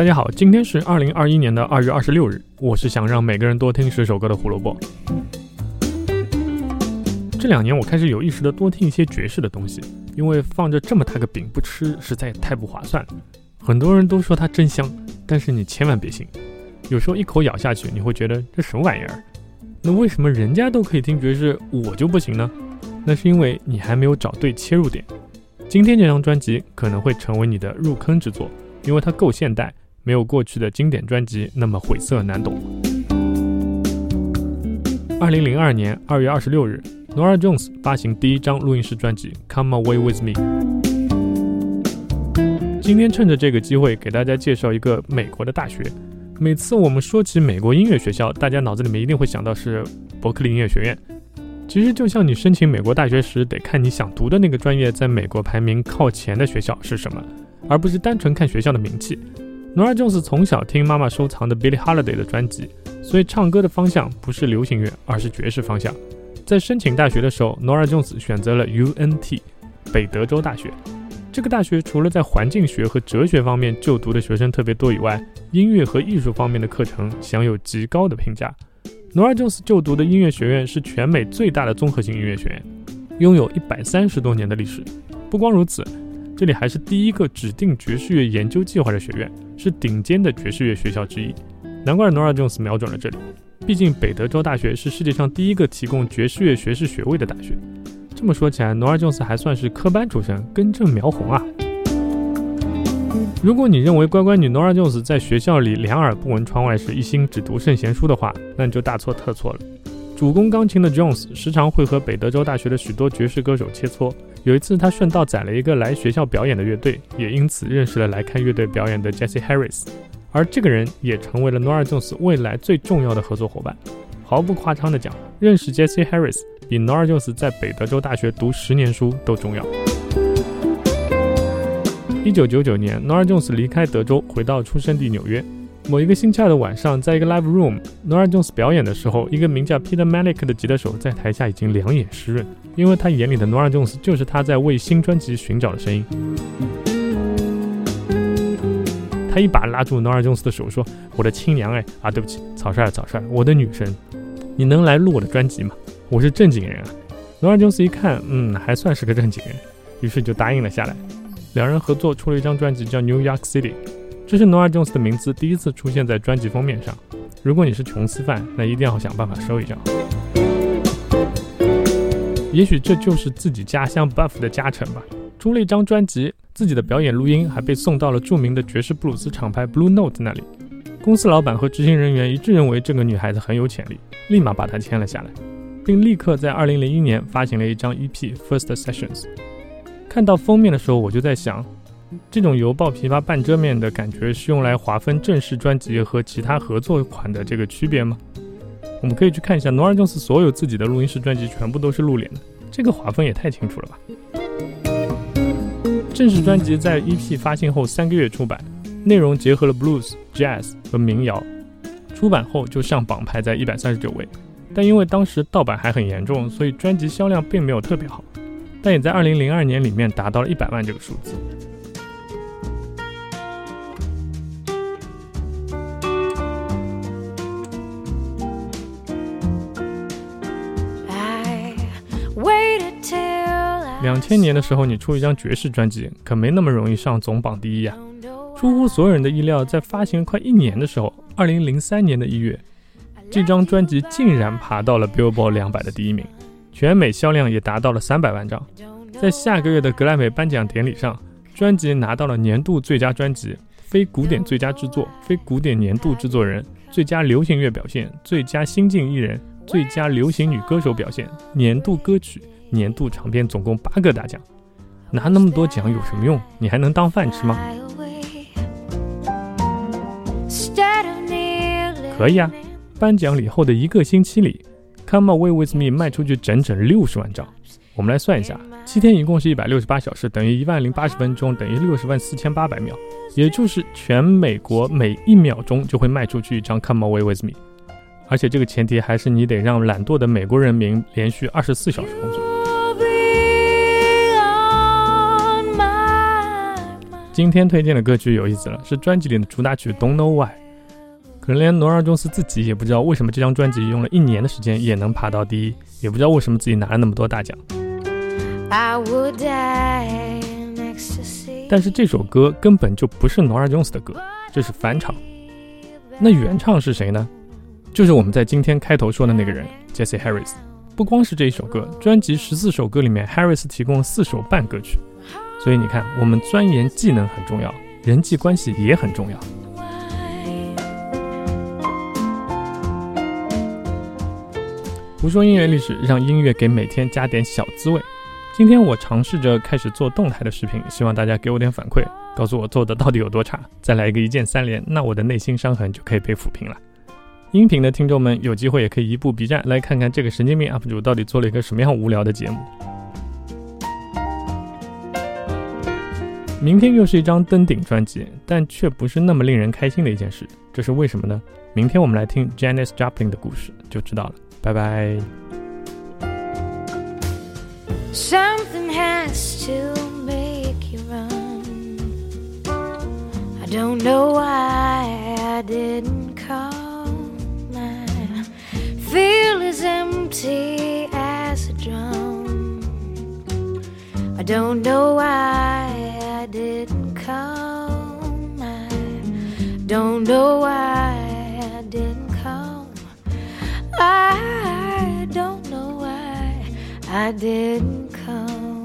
大家好，今天是二零二一年的二月二十六日。我是想让每个人多听十首歌的胡萝卜。这两年我开始有意识的多听一些爵士的东西，因为放着这么大个饼不吃实在太不划算。很多人都说它真香，但是你千万别信。有时候一口咬下去，你会觉得这什么玩意儿？那为什么人家都可以听爵士，我就不行呢？那是因为你还没有找对切入点。今天这张专辑可能会成为你的入坑之作，因为它够现代，没有过去的经典专辑那么晦涩难懂。二零零二年二月二十六日，Norah Jones 发行第一张录音室专辑《Come Away With Me》。今天趁着这个机会，给大家介绍一个美国的大学。每次我们说起美国音乐学校，大家脑子里面一定会想到是伯克利音乐学院。其实就像你申请美国大学时，得看你想读的那个专业在美国排名靠前的学校是什么，而不是单纯看学校的名气。Nora Jones 从小听妈妈收藏的 Billie Holiday 的专辑，所以唱歌的方向不是流行乐，而是爵士方向。在申请大学的时候，Nora Jones 选择了 UNT 北德州大学。这个大学除了在环境学和哲学方面就读的学生特别多以外，音乐和艺术方面的课程享有极高的评价。Nora Jones 就读的音乐学院是全美最大的综合性音乐学院，拥有一百三十多年的历史。不光如此，这里还是第一个指定爵士乐研究计划的学院，是顶尖的爵士乐学校之一。难怪 Nora Jones 瞄准了这里，毕竟北德州大学是世界上第一个提供爵士乐学士学位的大学。这么说起来，Nora Jones 还算是科班出身，根正苗红啊。如果你认为乖乖女 Nora Jones 在学校里两耳不闻窗外事，一心只读圣贤书的话，那你就大错特错了。主攻钢琴的 Jones 时常会和北德州大学的许多爵士歌手切磋。有一次，他顺道载了一个来学校表演的乐队，也因此认识了来看乐队表演的 Jesse Harris，而这个人也成为了 Nora Jones 未来最重要的合作伙伴。毫不夸张地讲，认识 Jesse Harris 比 Nora Jones 在北德州大学读十年书都重要。一九九九年，Nora Jones 离开德州，回到出生地纽约。某一个星期二的晚上，在一个 live room，Nora Jones 表演的时候，一个名叫 Peter Malik 的吉他手在台下已经两眼湿润，因为他眼里的 Nora Jones 就是他在为新专辑寻找的声音。他一把拉住 Nora Jones 的手，说：“我的亲娘哎啊，对不起，草率了，草率了，我的女神，你能来录我的专辑吗？我是正经人啊。”Nora Jones 一看，嗯，还算是个正经人，于是就答应了下来。两人合作出了一张专辑，叫《New York City》，这是 Nora Jones 的名字第一次出现在专辑封面上。如果你是琼斯范，那一定要想办法收一张。也许这就是自己家乡 Buff 的加成吧。出了一张专辑，自己的表演录音还被送到了著名的爵士布鲁斯厂牌 Blue Note 那里。公司老板和执行人员一致认为这个女孩子很有潜力，立马把她签了下来，并立刻在2001年发行了一张 EP《First Sessions》。看到封面的时候，我就在想，这种犹抱琵琶半遮面的感觉是用来划分正式专辑和其他合作款的这个区别吗？我们可以去看一下 Nora Jones 所有自己的录音室专辑，全部都是露脸的，这个划分也太清楚了吧？正式专辑在 EP 发行后三个月出版，内容结合了 blues、jazz 和民谣，出版后就上榜排在一百三十九位，但因为当时盗版还很严重，所以专辑销量并没有特别好。但也在二零零二年里面达到了一百万这个数字。两千年的时候，你出一张爵士专辑，可没那么容易上总榜第一呀。出乎所有人的意料，在发行快一年的时候，二零零三年的一月，这张专辑竟然爬到了 Billboard 两百的第一名。全美销量也达到了三百万张，在下个月的格莱美颁奖典礼上，专辑拿到了年度最佳专辑、非古典最佳制作、非古典年度制作人、最佳流行乐表现、最佳新晋艺人、最佳流行女歌手表现、年度歌曲、年度长片，总共八个大奖。拿那么多奖有什么用？你还能当饭吃吗？可以啊，颁奖礼后的一个星期里。Come Away With Me 卖出去整整六十万张，我们来算一下，七天一共是一百六十八小时，等于一万零八十分钟，等于六十万四千八百秒，也就是全美国每一秒钟就会卖出去一张 Come Away With Me，而且这个前提还是你得让懒惰的美国人民连续二十四小时工作。今天推荐的歌曲有意思了，是专辑里的主打曲《Don't Know Why》。可能连罗尔·琼斯自己也不知道为什么这张专辑用了一年的时间也能爬到第一，也不知道为什么自己拿了那么多大奖。但是这首歌根本就不是罗尔·琼斯的歌，这是翻唱。那原唱是谁呢？就是我们在今天开头说的那个人，Jesse Harris。不光是这一首歌，专辑十四首歌里面，Harris 提供了四首半歌曲。所以你看，我们钻研技能很重要，人际关系也很重要。胡说音乐历史，让音乐给每天加点小滋味。今天我尝试着开始做动态的视频，希望大家给我点反馈，告诉我做的到底有多差。再来一个一键三连，那我的内心伤痕就可以被抚平了。音频的听众们有机会也可以移步 B 站来看看这个神经病 UP 主到底做了一个什么样无聊的节目。明天又是一张登顶专辑，但却不是那么令人开心的一件事，这是为什么呢？明天我们来听 Janis Joplin 的故事就知道了。拜拜。Something has to make you run. I don't know why I didn't call. My feel as empty as a drum. I don't know why I didn't come.